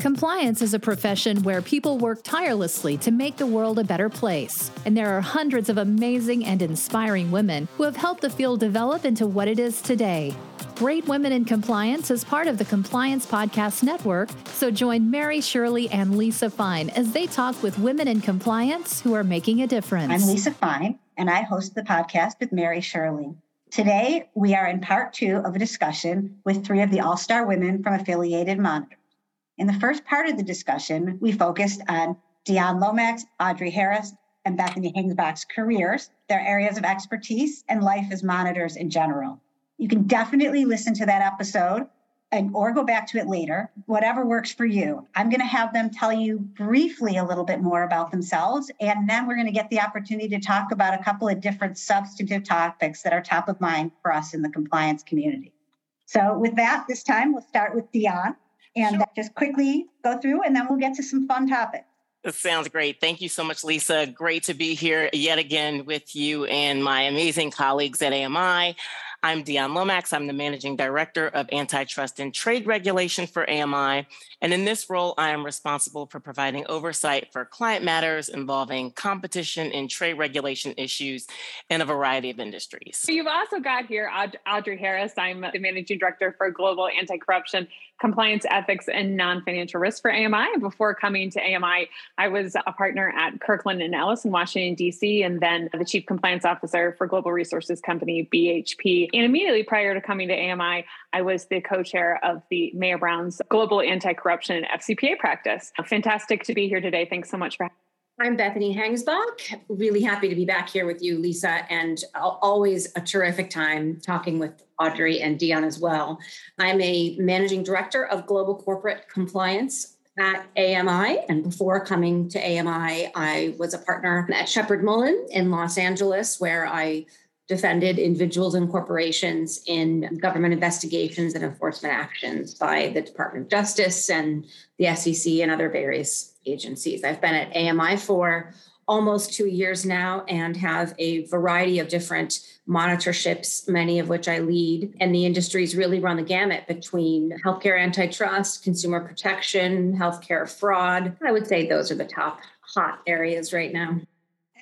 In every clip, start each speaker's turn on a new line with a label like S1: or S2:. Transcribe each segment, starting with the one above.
S1: Compliance is a profession where people work tirelessly to make the world a better place. And there are hundreds of amazing and inspiring women who have helped the field develop into what it is today. Great Women in Compliance is part of the Compliance Podcast Network, so join Mary Shirley and Lisa Fine as they talk with women in compliance who are making a difference.
S2: I'm Lisa Fine, and I host the podcast with Mary Shirley. Today, we are in part two of a discussion with three of the all star women from Affiliated Monitor. In the first part of the discussion, we focused on Dionne Lomax, Audrey Harris, and Bethany Hengsbach's careers, their areas of expertise, and life as monitors in general. You can definitely listen to that episode and or go back to it later, whatever works for you. I'm going to have them tell you briefly a little bit more about themselves, and then we're going to get the opportunity to talk about a couple of different substantive topics that are top of mind for us in the compliance community. So, with that, this time we'll start with Dionne and sure. just quickly go through, and then we'll get to some fun topics.
S3: That sounds great. Thank you so much, Lisa. Great to be here yet again with you and my amazing colleagues at AMI. I'm Dionne Lomax. I'm the Managing Director of Antitrust and Trade Regulation for AMI. And in this role, I am responsible for providing oversight for client matters involving competition and trade regulation issues in a variety of industries.
S4: You've also got here Audrey Harris. I'm the Managing Director for Global Anti Corruption compliance ethics and non-financial risk for AMI. Before coming to AMI, I was a partner at Kirkland and Ellis in Washington D.C. and then the chief compliance officer for global resources company BHP. And immediately prior to coming to AMI, I was the co-chair of the Mayer Brown's global anti-corruption FCPA practice. Fantastic to be here today. Thanks so much for having
S5: I'm Bethany Hengsbach. Really happy to be back here with you, Lisa, and always a terrific time talking with Audrey and Dionne as well. I'm a managing director of global corporate compliance at AMI. And before coming to AMI, I was a partner at Sheppard Mullin in Los Angeles, where I defended individuals and corporations in government investigations and enforcement actions by the Department of Justice and the SEC and other various agencies. I've been at AMI for almost two years now and have a variety of different monitorships, many of which I lead. And the industries really run the gamut between healthcare antitrust, consumer protection, healthcare fraud. I would say those are the top hot areas right now.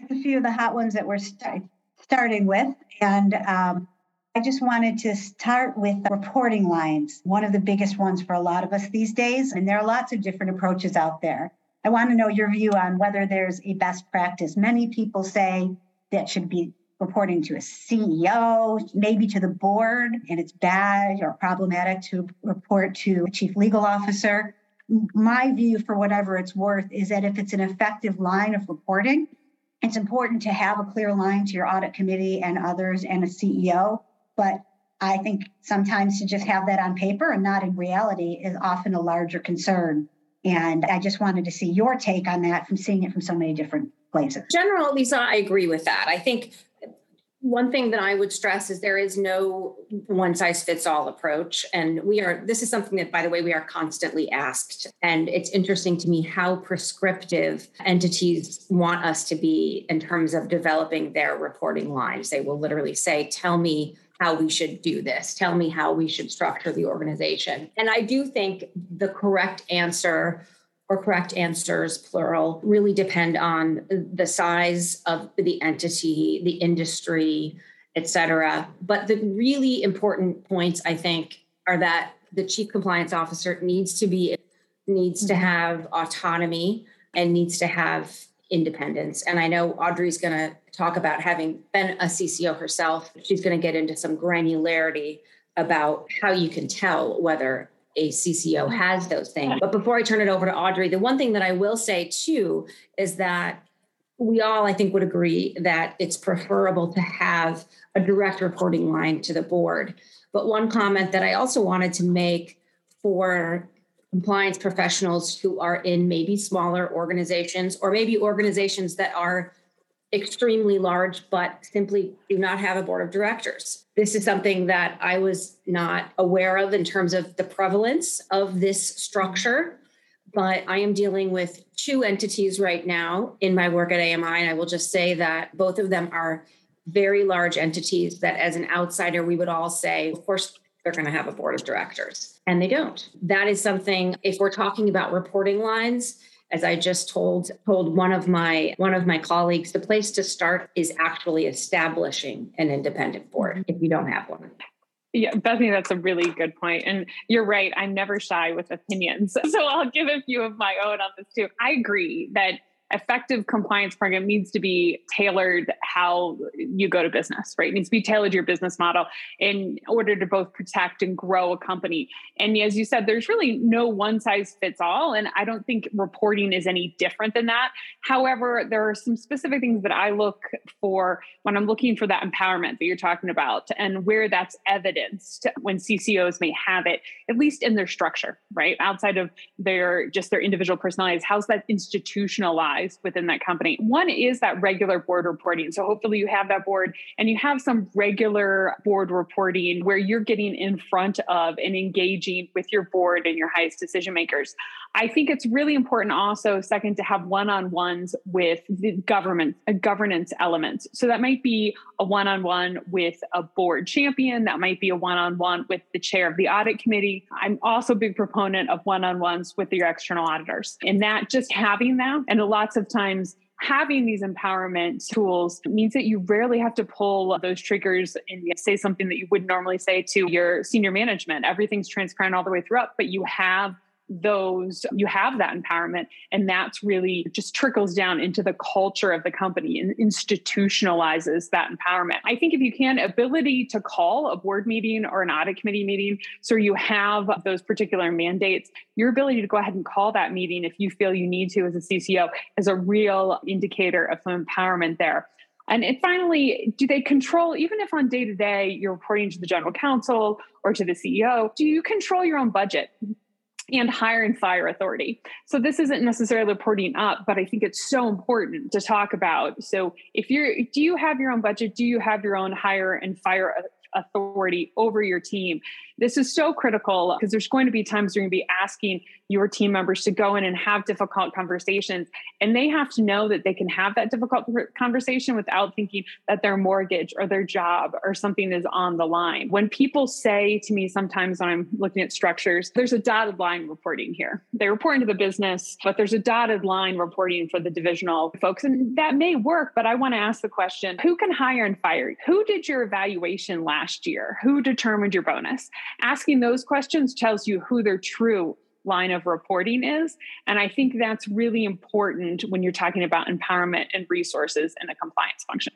S2: A few of the hot ones that we're starting starting with. And um, I just wanted to start with reporting lines, one of the biggest ones for a lot of us these days. And there are lots of different approaches out there. I want to know your view on whether there's a best practice. Many people say that should be reporting to a CEO, maybe to the board, and it's bad or problematic to report to a chief legal officer. My view, for whatever it's worth, is that if it's an effective line of reporting, it's important to have a clear line to your audit committee and others and a CEO. But I think sometimes to just have that on paper and not in reality is often a larger concern. And I just wanted to see your take on that from seeing it from so many different places.
S5: General, Lisa, I agree with that. I think one thing that I would stress is there is no one size fits all approach. And we are, this is something that, by the way, we are constantly asked. And it's interesting to me how prescriptive entities want us to be in terms of developing their reporting lines. They will literally say, Tell me how we should do this, tell me how we should structure the organization. And I do think the correct answer or correct answers, plural, really depend on the size of the entity, the industry, et cetera. But the really important points, I think, are that the chief compliance officer needs to be needs to mm-hmm. have autonomy and needs to have independence. And I know Audrey's going to talk about having been a CCO herself. She's going to get into some granularity about how you can tell whether a CCO mm-hmm. has those things. But before I turn it over to Audrey, the one thing that I will say too is that we all, I think, would agree that it's preferable to have a direct reporting line to the board. But one comment that I also wanted to make for compliance professionals who are in maybe smaller organizations or maybe organizations that are extremely large but simply do not have a board of directors. This is something that I was not aware of in terms of the prevalence of this structure, but I am dealing with two entities right now in my work at AMI. And I will just say that both of them are very large entities that, as an outsider, we would all say, of course, they're going to have a board of directors. and they don't. That is something, if we're talking about reporting lines, as I just told told one of my one of my colleagues, the place to start is actually establishing an independent board if you don't have one.
S4: Yeah, Bethany, that's a really good point. And you're right. I'm never shy with opinions. So I'll give a few of my own on this too. I agree that effective compliance program needs to be tailored how you go to business, right? It needs to be tailored to your business model in order to both protect and grow a company. And as you said, there's really no one size fits all. And I don't think reporting is any different than that. However, there are some specific things that I look for when I'm looking for that empowerment that you're talking about and where that's evidenced when CCOs may have it, at least in their structure, right? Outside of their just their individual personalities, how's that institutionalized? Within that company. One is that regular board reporting. So hopefully you have that board and you have some regular board reporting where you're getting in front of and engaging with your board and your highest decision makers. I think it's really important also, second, to have one-on-ones with the government, uh, governance elements. So that might be a one-on-one with a board champion. That might be a one-on-one with the chair of the audit committee. I'm also a big proponent of one-on-ones with your external auditors. And that just having them, and lots of times having these empowerment tools means that you rarely have to pull those triggers and say something that you would normally say to your senior management. Everything's transparent all the way through, up, but you have those you have that empowerment and that's really just trickles down into the culture of the company and institutionalizes that empowerment i think if you can ability to call a board meeting or an audit committee meeting so you have those particular mandates your ability to go ahead and call that meeting if you feel you need to as a cco is a real indicator of some empowerment there and it finally, do they control, even if on day to day you're reporting to the general counsel or to the CEO, do you control your own budget? And hire and fire authority. So this isn't necessarily reporting up, but I think it's so important to talk about. So if you're, do you have your own budget? Do you have your own hire and fire authority over your team? This is so critical because there's going to be times you're going to be asking your team members to go in and have difficult conversations. And they have to know that they can have that difficult conversation without thinking that their mortgage or their job or something is on the line. When people say to me sometimes when I'm looking at structures, there's a dotted line reporting here. They report into the business, but there's a dotted line reporting for the divisional folks. And that may work, but I want to ask the question who can hire and fire? Who did your evaluation last year? Who determined your bonus? Asking those questions tells you who their true line of reporting is. And I think that's really important when you're talking about empowerment and resources in a compliance function.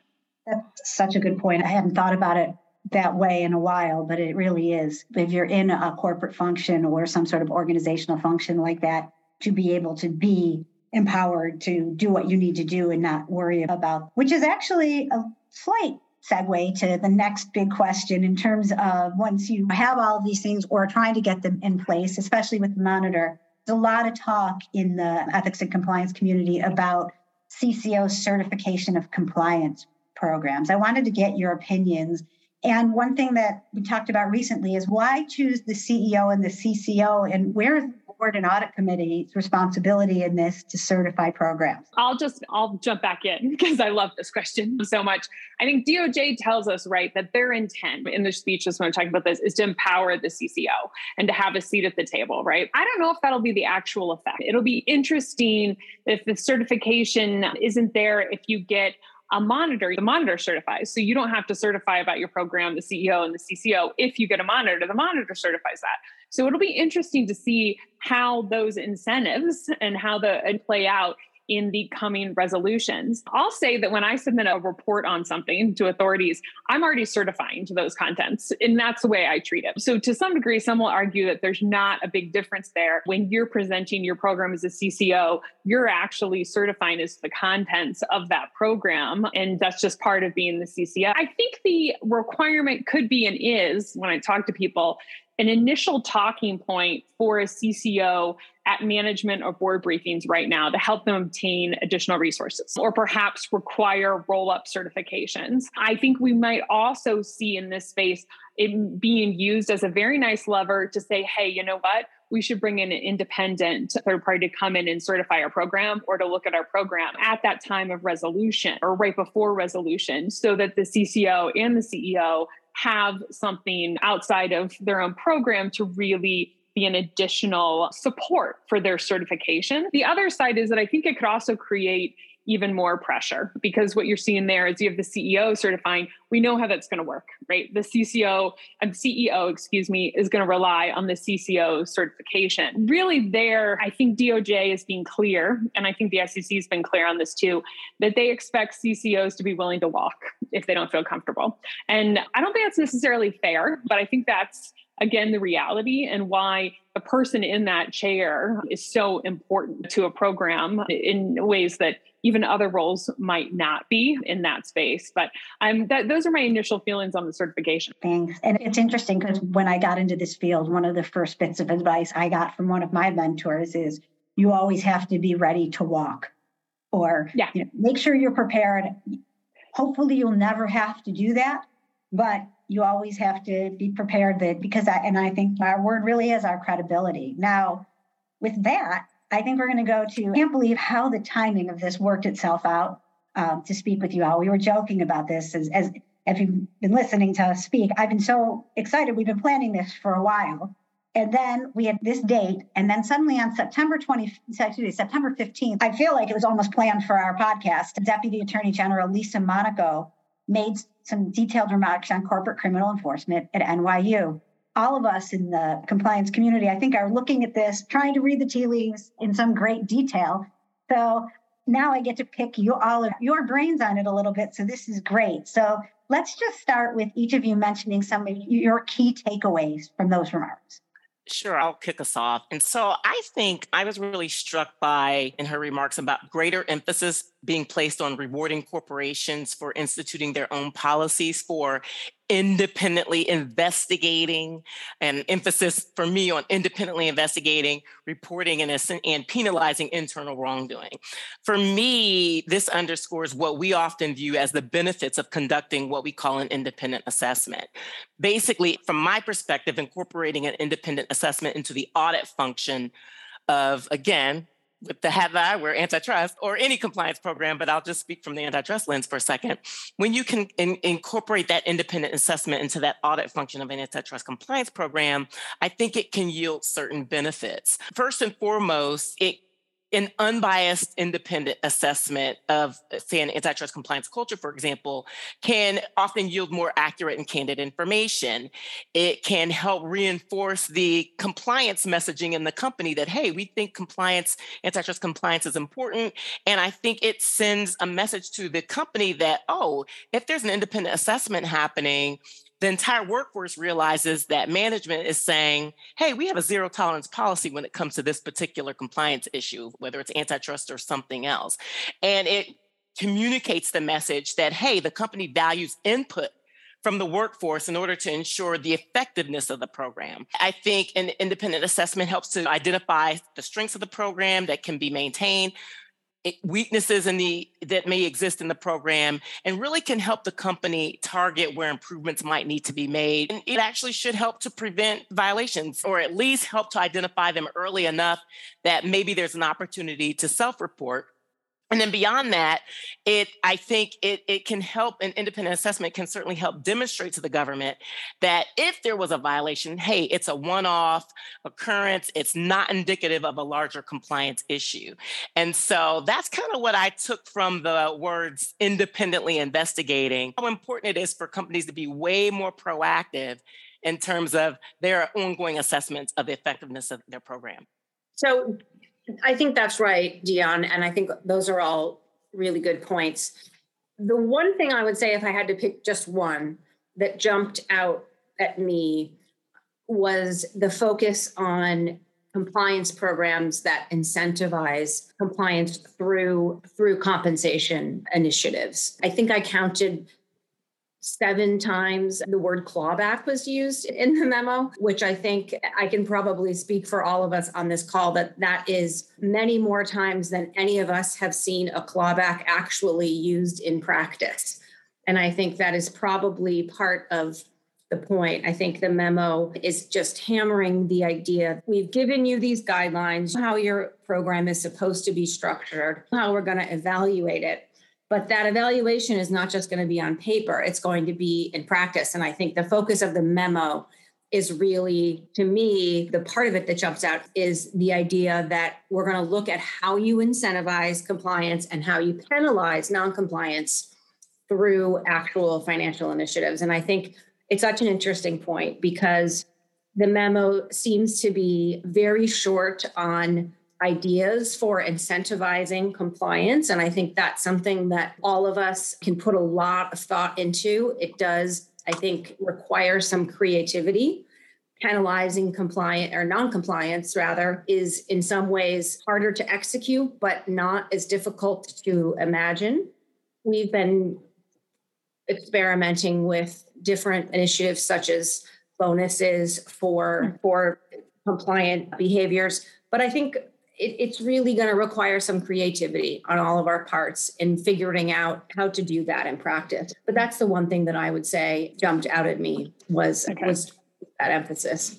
S2: That's such a good point. I hadn't thought about it that way in a while, but it really is. If you're in a corporate function or some sort of organizational function like that, to be able to be empowered to do what you need to do and not worry about, which is actually a slight segue to the next big question in terms of once you have all of these things or trying to get them in place, especially with the monitor. There's a lot of talk in the ethics and compliance community about CCO certification of compliance programs. I wanted to get your opinions. And one thing that we talked about recently is why choose the CEO and the CCO and where board and audit committee's responsibility in this to certify programs?
S4: I'll just I'll jump back in because I love this question so much. I think DOJ tells us right that their intent in their speeches when we're talking about this is to empower the CCO and to have a seat at the table, right? I don't know if that'll be the actual effect. It'll be interesting if the certification isn't there if you get a monitor, the monitor certifies. So you don't have to certify about your program, the CEO and the CCO. If you get a monitor, the monitor certifies that. So it'll be interesting to see how those incentives and how the and play out in the coming resolutions. I'll say that when I submit a report on something to authorities, I'm already certifying to those contents, and that's the way I treat it. So, to some degree, some will argue that there's not a big difference there. When you're presenting your program as a CCO, you're actually certifying as the contents of that program, and that's just part of being the CCO. I think the requirement could be and is when I talk to people an initial talking point for a CCO at management or board briefings right now to help them obtain additional resources or perhaps require roll up certifications. I think we might also see in this space it being used as a very nice lever to say, hey, you know what? We should bring in an independent third party to come in and certify our program or to look at our program at that time of resolution or right before resolution so that the CCO and the CEO have something outside of their own program to really be an additional support for their certification. The other side is that I think it could also create even more pressure because what you're seeing there is you have the CEO certifying. We know how that's going to work, right? The CCO and um, CEO, excuse me, is going to rely on the CCO certification. Really, there, I think DOJ is being clear, and I think the SEC has been clear on this too, that they expect CCOs to be willing to walk if they don't feel comfortable. And I don't think that's necessarily fair, but I think that's again the reality and why a person in that chair is so important to a program in ways that even other roles might not be in that space. But I'm that those are my initial feelings on the certification.
S2: Thanks. And it's interesting because when I got into this field, one of the first bits of advice I got from one of my mentors is you always have to be ready to walk or yeah. You know, make sure you're prepared. Hopefully you'll never have to do that, but you always have to be prepared that because I, and I think our word really is our credibility. Now, with that, I think we're going to go to, I can't believe how the timing of this worked itself out um, to speak with you all. We were joking about this as, as if you've been listening to us speak. I've been so excited. We've been planning this for a while. And then we had this date. And then suddenly on September 20, excuse me, September 15th, I feel like it was almost planned for our podcast. Deputy Attorney General Lisa Monaco made some detailed remarks on corporate criminal enforcement at NYU all of us in the compliance community, I think, are looking at this, trying to read the tea leaves in some great detail. So now I get to pick you all of your brains on it a little bit. So this is great. So let's just start with each of you mentioning some of your key takeaways from those remarks.
S3: Sure, I'll kick us off. And so I think I was really struck by in her remarks about greater emphasis being placed on rewarding corporations for instituting their own policies for independently investigating and emphasis for me on independently investigating reporting and, and penalizing internal wrongdoing. For me this underscores what we often view as the benefits of conducting what we call an independent assessment. Basically from my perspective incorporating an independent assessment into the audit function of again with the HAVI, we're antitrust, or any compliance program, but I'll just speak from the antitrust lens for a second. When you can in, incorporate that independent assessment into that audit function of an antitrust compliance program, I think it can yield certain benefits. First and foremost, it an unbiased independent assessment of uh, say an antitrust compliance culture for example can often yield more accurate and candid information. It can help reinforce the compliance messaging in the company that hey we think compliance antitrust compliance is important. And i think it sends a message to the company that oh if there's an independent assessment happening the entire workforce realizes that management is saying, hey, we have a zero tolerance policy when it comes to this particular compliance issue, whether it's antitrust or something else. And it communicates the message that, hey, the company values input from the workforce in order to ensure the effectiveness of the program. I think an independent assessment helps to identify the strengths of the program that can be maintained, weaknesses in the that may exist in the program and really can help the company target where improvements might need to be made. And it actually should help to prevent violations or at least help to identify them early enough that maybe there's an opportunity to self-report and then beyond that, it I think it it can help an independent assessment can certainly help demonstrate to the government that if there was a violation, hey, it's a one-off occurrence, it's not indicative of a larger compliance issue. And so that's kind of what I took from the words independently investigating, how important it is for companies to be way more proactive in terms of their ongoing assessments of the effectiveness of their program.
S5: So I think that's right, Dionne. And I think those are all really good points. The one thing I would say, if I had to pick just one that jumped out at me, was the focus on compliance programs that incentivize compliance through through compensation initiatives. I think I counted seven times the word clawback was used in the memo which i think i can probably speak for all of us on this call that that is many more times than any of us have seen a clawback actually used in practice and i think that is probably part of the point. I think the memo is just hammering the idea. We've given you these guidelines, how your program is supposed to be structured, how we're going to evaluate it. But that evaluation is not just going to be on paper, it's going to be in practice. And I think the focus of the memo is really, to me, the part of it that jumps out is the idea that we're going to look at how you incentivize compliance and how you penalize noncompliance through actual financial initiatives. And I think it's such an interesting point because the memo seems to be very short on ideas for incentivizing compliance. And I think that's something that all of us can put a lot of thought into. It does I think require some creativity. Penalizing compliant or non-compliance rather is in some ways harder to execute, but not as difficult to imagine. We've been experimenting with different initiatives such as bonuses for for compliant behaviors. But I think it, it's really going to require some creativity on all of our parts in figuring out how to do that in practice. But that's the one thing that I would say jumped out at me was okay. was that emphasis.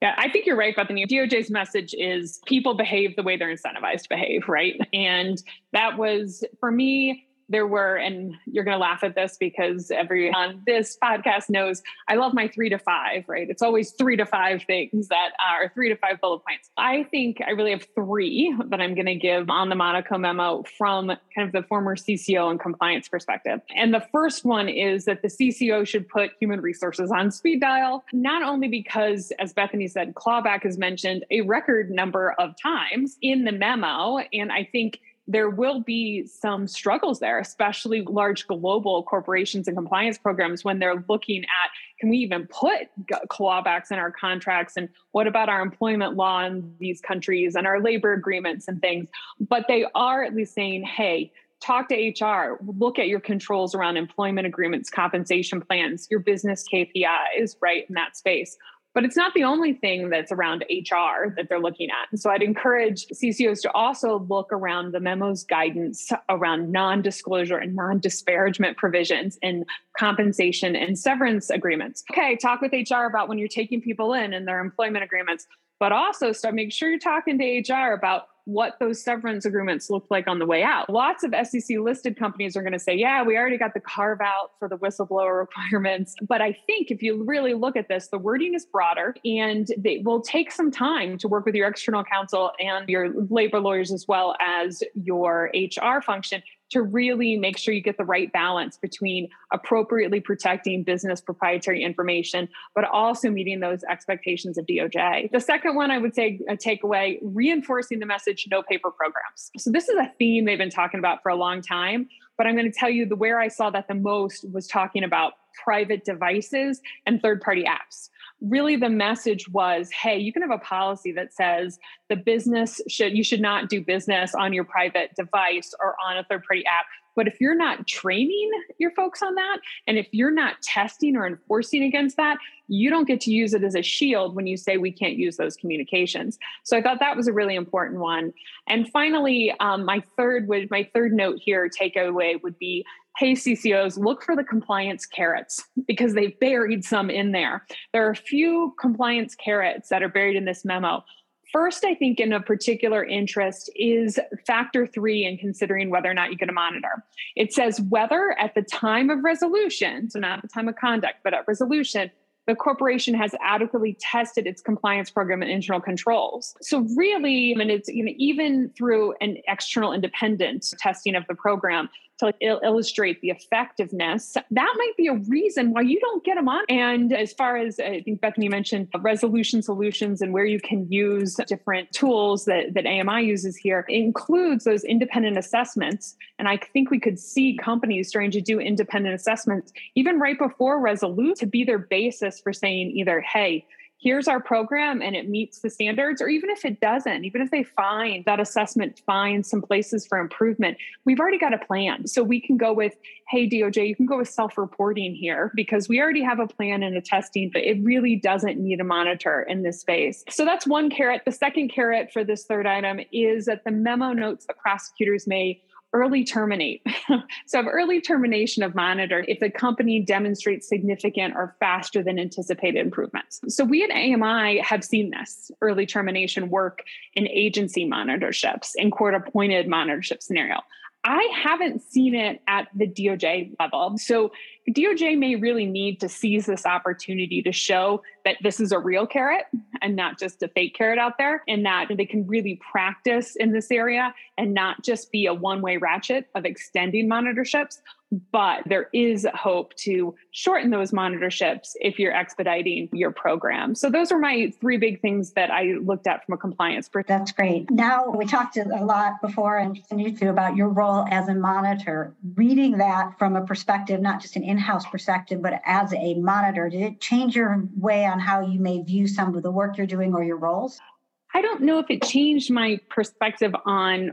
S4: Yeah, I think you're right, Bethany. DOJ's message is people behave the way they're incentivized to behave, right? And that was for me there were, and you're going to laugh at this because everyone on uh, this podcast knows I love my three to five, right? It's always three to five things that uh, are three to five bullet points. I think I really have three that I'm going to give on the Monaco memo from kind of the former CCO and compliance perspective. And the first one is that the CCO should put human resources on speed dial, not only because, as Bethany said, clawback is mentioned a record number of times in the memo. And I think there will be some struggles there, especially large global corporations and compliance programs when they're looking at can we even put clawbacks in our contracts and what about our employment law in these countries and our labor agreements and things. But they are at least saying, hey, talk to HR, look at your controls around employment agreements, compensation plans, your business KPIs, right, in that space. But it's not the only thing that's around HR that they're looking at. And so I'd encourage CCOs to also look around the memo's guidance around non disclosure and non disparagement provisions in compensation and severance agreements. Okay, talk with HR about when you're taking people in and their employment agreements, but also start make sure you're talking to HR about what those severance agreements look like on the way out. Lots of SEC listed companies are going to say, yeah, we already got the carve out for the whistleblower requirements. But I think if you really look at this, the wording is broader and it will take some time to work with your external counsel and your labor lawyers as well as your HR function to really make sure you get the right balance between appropriately protecting business proprietary information, but also meeting those expectations of DOJ. The second one I would say uh, a takeaway reinforcing the message no paper programs. So this is a theme they've been talking about for a long time, but I'm going to tell you the where I saw that the most was talking about private devices and third party apps. Really the message was hey you can have a policy that says the business should you should not do business on your private device or on a third party app. But if you're not training your folks on that and if you're not testing or enforcing against that you don't get to use it as a shield when you say we can't use those communications. So i thought that was a really important one. And finally um, my third would my third note here takeaway would be hey CCOs, look for the compliance carrots because they've buried some in there. There are a few compliance carrots that are buried in this memo. First, I think in a particular interest is factor three in considering whether or not you get a monitor. It says whether at the time of resolution, so not at the time of conduct, but at resolution, the corporation has adequately tested its compliance program and internal controls. So really, I mean, it's you know, even through an external independent testing of the program, to il- illustrate the effectiveness, that might be a reason why you don't get them on. And as far as uh, I think Bethany mentioned, resolution solutions and where you can use different tools that, that AMI uses here includes those independent assessments. And I think we could see companies starting to do independent assessments even right before Resolute to be their basis for saying either, hey, here's our program and it meets the standards, or even if it doesn't, even if they find that assessment finds some places for improvement, we've already got a plan. So we can go with, hey, DOJ, you can go with self reporting here because we already have a plan and a testing, but it really doesn't need a monitor in this space. So that's one carrot. The second carrot for this third item is that the memo notes that prosecutors may early terminate. so, early termination of monitor if the company demonstrates significant or faster than anticipated improvements. So, we at AMI have seen this early termination work in agency monitorships, in court appointed monitorship scenario. I haven't seen it at the DOJ level. So DOJ may really need to seize this opportunity to show that this is a real carrot and not just a fake carrot out there, and that they can really practice in this area and not just be a one way ratchet of extending monitorships, but there is hope to shorten those monitorships if you're expediting your program. So those are my three big things that I looked at from a compliance perspective.
S2: That's great. Now we talked a lot before and you too about your role as a monitor. Reading that from a perspective, not just an in-house perspective, but as a monitor, did it change your way on how you may view some of the work you're doing or your roles?
S4: I don't know if it changed my perspective on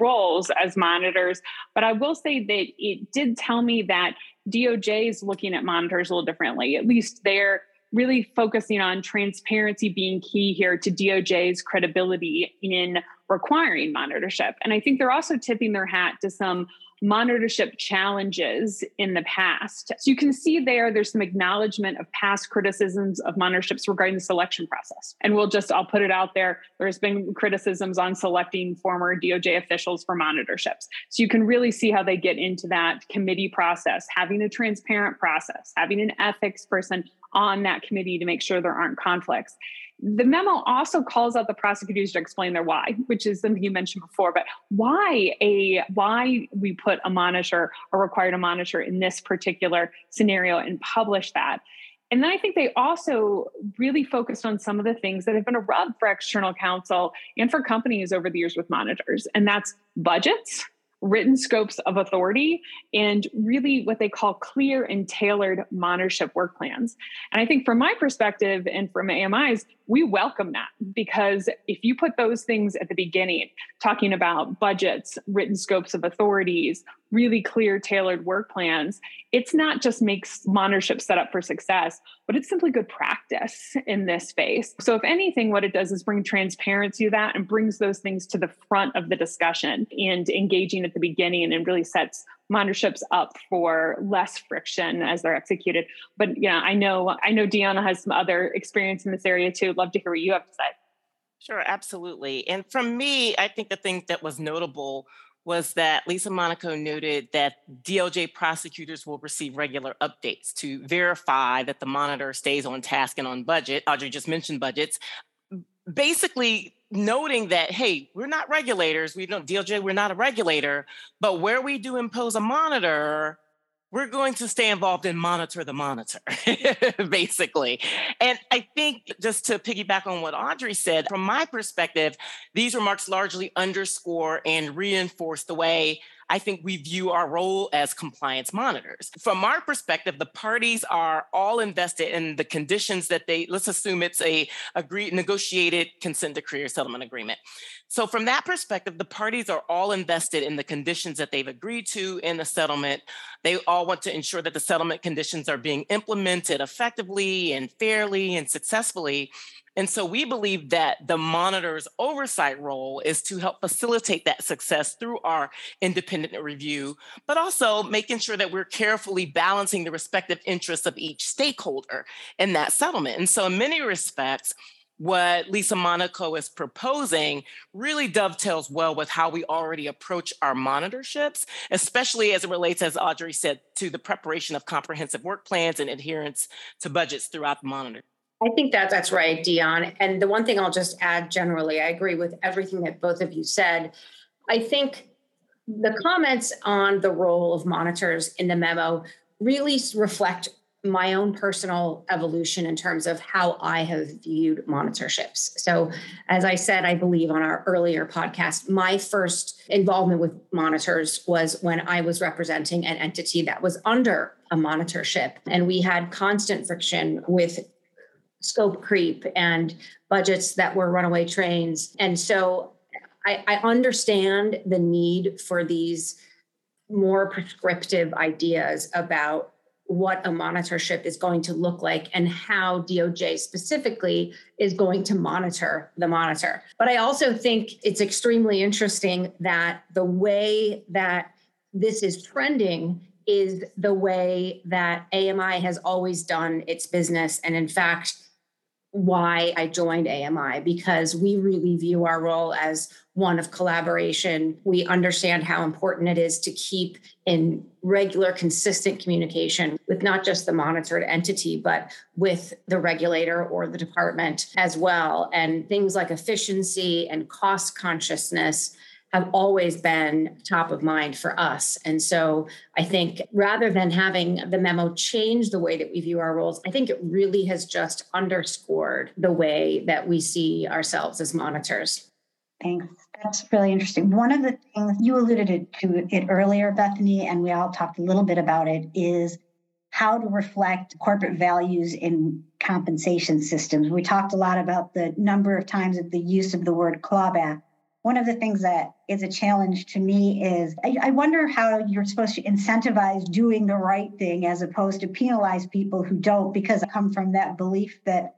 S4: roles as monitors, but I will say that it did tell me that DOJ is looking at monitors a little differently. At least they're really focusing on transparency being key here to DOJ's credibility in requiring monitorship. And I think they're also tipping their hat to some monitorship challenges in the past. So you can see there, there's some acknowledgement of past criticisms of monitorships regarding the selection process. And we'll just, I'll put it out there. There's been criticisms on selecting former DOJ officials for monitorships. So you can really see how they get into that committee process, having a transparent process, having an ethics person on that committee to make sure there aren't conflicts. The memo also calls out the prosecutors to explain their why, which is something you mentioned before, but why a why we put a monitor or required a monitor in this particular scenario and publish that. And then I think they also really focused on some of the things that have been a rub for external counsel and for companies over the years with monitors, and that's budgets, written scopes of authority and really what they call clear and tailored monitorship work plans. And I think from my perspective and from AMI's, we welcome that because if you put those things at the beginning, talking about budgets, written scopes of authorities, really clear, tailored work plans, it's not just makes monitorship set up for success, but it's simply good practice in this space. So, if anything, what it does is bring transparency to that and brings those things to the front of the discussion and engaging at the beginning and really sets monitorships up for less friction as they're executed. But yeah, I know I know Deanna has some other experience in this area too. Love to hear what you have to say.
S3: Sure, absolutely. And from me, I think the thing that was notable was that Lisa Monaco noted that DOJ prosecutors will receive regular updates to verify that the monitor stays on task and on budget. Audrey just mentioned budgets. Basically, noting that hey we're not regulators we don't DOJ we're not a regulator but where we do impose a monitor we're going to stay involved and monitor the monitor basically. And i think just to piggyback on what audrey said from my perspective these remarks largely underscore and reinforce the way I think we view our role as compliance monitors. From our perspective, the parties are all invested in the conditions that they, let's assume it's a agreed negotiated consent decree or settlement agreement. So from that perspective, the parties are all invested in the conditions that they've agreed to in the settlement. They all want to ensure that the settlement conditions are being implemented effectively and fairly and successfully. And so we believe that the monitor's oversight role is to help facilitate that success through our independent review, but also making sure that we're carefully balancing the respective interests of each stakeholder in that settlement. And so, in many respects, what Lisa Monaco is proposing really dovetails well with how we already approach our monitorships, especially as it relates, as Audrey said, to the preparation of comprehensive work plans and adherence to budgets throughout the monitor.
S5: I think that that's right, Dionne. And the one thing I'll just add generally, I agree with everything that both of you said. I think the comments on the role of monitors in the memo really reflect my own personal evolution in terms of how I have viewed monitorships. So, as I said, I believe on our earlier podcast, my first involvement with monitors was when I was representing an entity that was under a monitorship. And we had constant friction with scope creep and budgets that were runaway trains. And so I, I understand the need for these more prescriptive ideas about what a monitorship is going to look like and how DOJ specifically is going to monitor the monitor. But I also think it's extremely interesting that the way that this is trending is the way that AMI has always done its business. And in fact, why I joined AMI because we really view our role as one of collaboration. We understand how important it is to keep in regular, consistent communication with not just the monitored entity, but with the regulator or the department as well. And things like efficiency and cost consciousness have always been top of mind for us. And so I think rather than having the memo change the way that we view our roles, I think it really has just underscored the way that we see ourselves as monitors.
S2: Thanks. That's really interesting. One of the things you alluded to it earlier, Bethany, and we all talked a little bit about it, is how to reflect corporate values in compensation systems. We talked a lot about the number of times of the use of the word clawback one of the things that is a challenge to me is I, I, wonder how you're supposed to incentivize doing the right thing as opposed to penalize people who don't, because I come from that belief that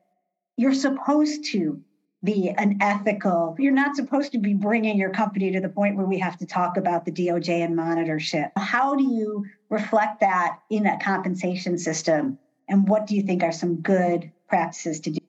S2: you're supposed to be an ethical, you're not supposed to be bringing your company to the point where we have to talk about the DOJ and monitorship. How do you reflect that in a compensation system? And what do you think are some good practices to do?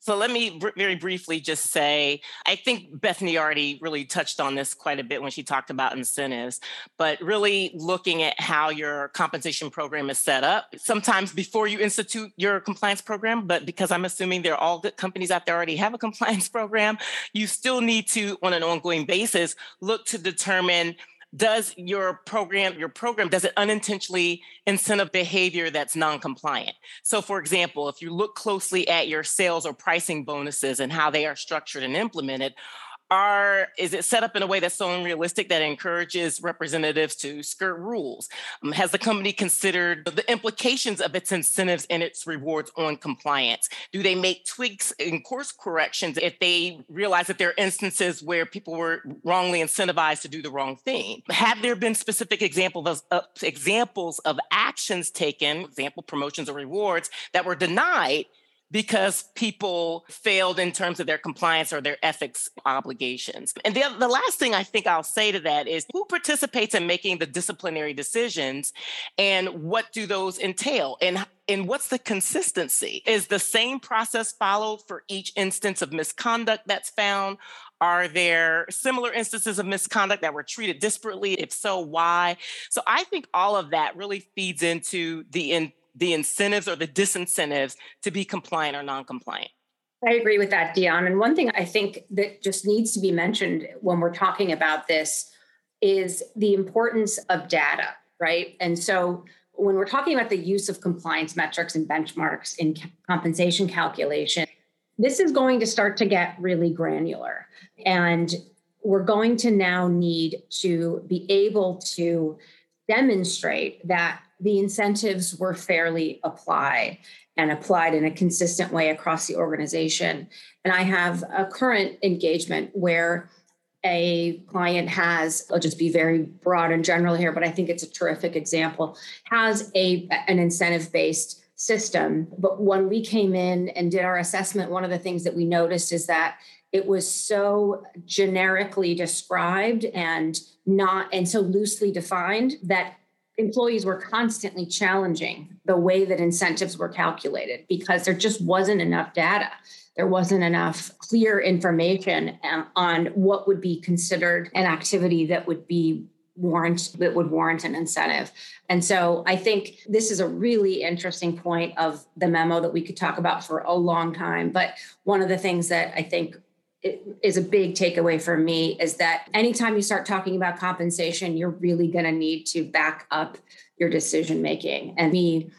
S3: So let me br- very briefly just say I think Bethany already really touched on this quite a bit when she talked about incentives, but really looking at how your compensation program is set up. Sometimes before you institute your compliance program, but because I'm assuming there are all good companies out there already have a compliance program, you still need to, on an ongoing basis, look to determine does your program your program does it unintentionally incentive behavior that's non-compliant? So for example if you look closely at your sales or pricing bonuses and how they are structured and implemented are is it set up in a way that's so unrealistic that encourages representatives to skirt rules? Um, has the company considered the implications of its incentives and its rewards on compliance? Do they make tweaks and course corrections if they realize that there are instances where people were wrongly incentivized to do the wrong thing? Have there been specific examples of, uh, examples of actions taken example promotions or rewards that were denied because people failed in terms of their compliance or their ethics obligations. And the, the last thing I think I'll say to that is who participates in making the disciplinary decisions and what do those entail? And and what's the consistency? Is the same process followed for each instance of misconduct that's found? Are there similar instances of misconduct that were treated disparately? If so, why? So I think all of that really feeds into the in, the incentives or the disincentives to be compliant or non-compliant.
S5: I agree with that, Dionne. And one thing I think that just needs to be mentioned when we're talking about this is the importance of data, right? And so when we're talking about the use of compliance metrics and benchmarks in compensation calculation, this is going to start to get really granular. And we're going to now need to be able to demonstrate that the incentives were fairly applied and applied in a consistent way across the organization. And I have a current engagement where a client has i'll just be very broad and general here but i think it's a terrific example has a an incentive based system but when we came in and did our assessment one of the things that we noticed is that it was so generically described and not and so loosely defined that employees were constantly challenging the way that incentives were calculated because there just wasn't enough data. There wasn't enough clear information um, on what would be considered an activity that would be warrant that would warrant an incentive. And so I think this is a really interesting point of the memo that we could talk about for a long time. But one of the things that I think is a big takeaway for me is that anytime you start talking about compensation, you're really going to need to back up your decision making. And me,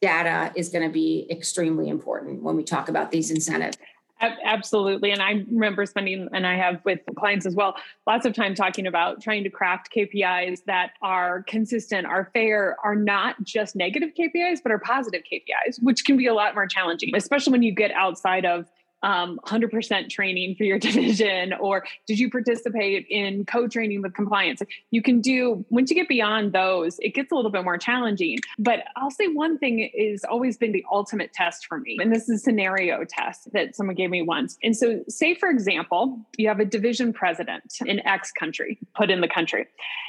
S5: data is going to be extremely important when we talk about these incentives.
S4: Absolutely. And I remember spending, and I have with clients as well, lots of time talking about trying to craft KPIs that are consistent, are fair, are not just negative KPIs, but are positive KPIs, which can be a lot more challenging, especially when you get outside of um, 100% training for your division or did you participate in co-training with compliance? You can do once you get beyond those it gets a little bit more challenging. But i'll say one thing is always been the ultimate test for me and this is a scenario test that someone gave me once. And so say for example you have a division president in x country put in the country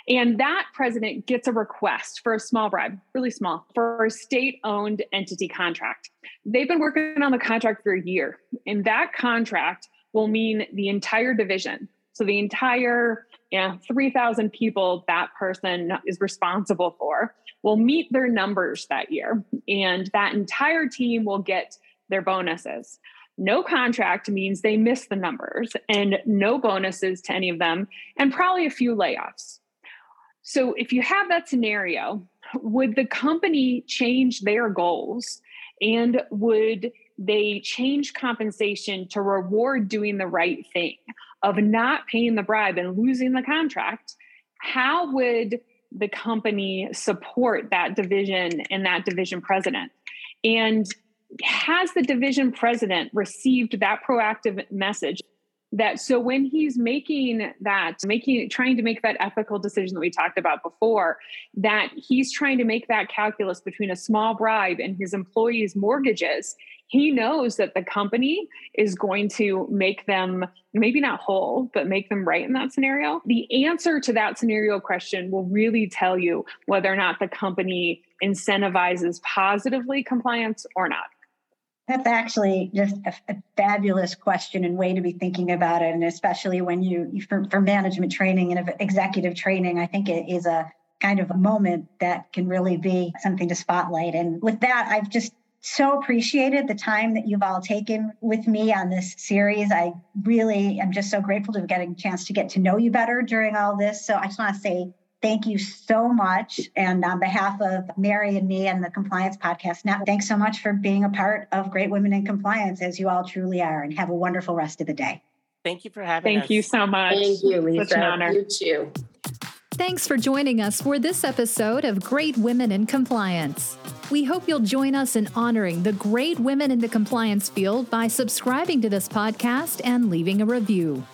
S4: and that president gets a request for a small bribe really small for a state owned entity contract They've been working on the contract for a year, and that contract will mean the entire division. So the entire yeah, 3,000 people that person is responsible for will meet their numbers that year. And that entire team will get their bonuses. No contract means they miss the numbers and no bonuses to any of them, and probably a few layoffs. So, if you have that scenario, would the company change their goals and would they change compensation to reward doing the right thing of not paying the bribe and losing the contract? How would the company support that division and that division president? And has the division president received that proactive message that so when he's making that making trying to make that ethical decision that we talked about before that he's trying to make that calculus between a small bribe and his employees mortgages he knows that the company is going to make them maybe not whole but make them right in that scenario. The answer to that scenario question will really tell you whether or not the company incentivizes positively compliance or not
S2: that's actually just a, a, fabulous question and way to be thinking about it. And especially when you, you for, for management training and executive training, I think it is a kind of a moment that can really be something to spotlight. And with that, I've just so appreciated the time that you've all taken with me on this series. I really am just so grateful to getting a chance to get to know you better during all this. So I just want to say Thank you so much. And on behalf of Mary and me and the Compliance Podcast Network, thanks so much for being a part of Great Women in Compliance, as you all truly are. And have a wonderful rest of the day.
S3: Thank you for having
S4: Thank us. Thank you so much.
S5: Thank you, Lisa.
S4: Such an honor.
S5: You too.
S1: Thanks for joining us for this episode of Great Women in Compliance. We hope you'll join us in honoring the great women in the compliance field by subscribing to this podcast and leaving a review.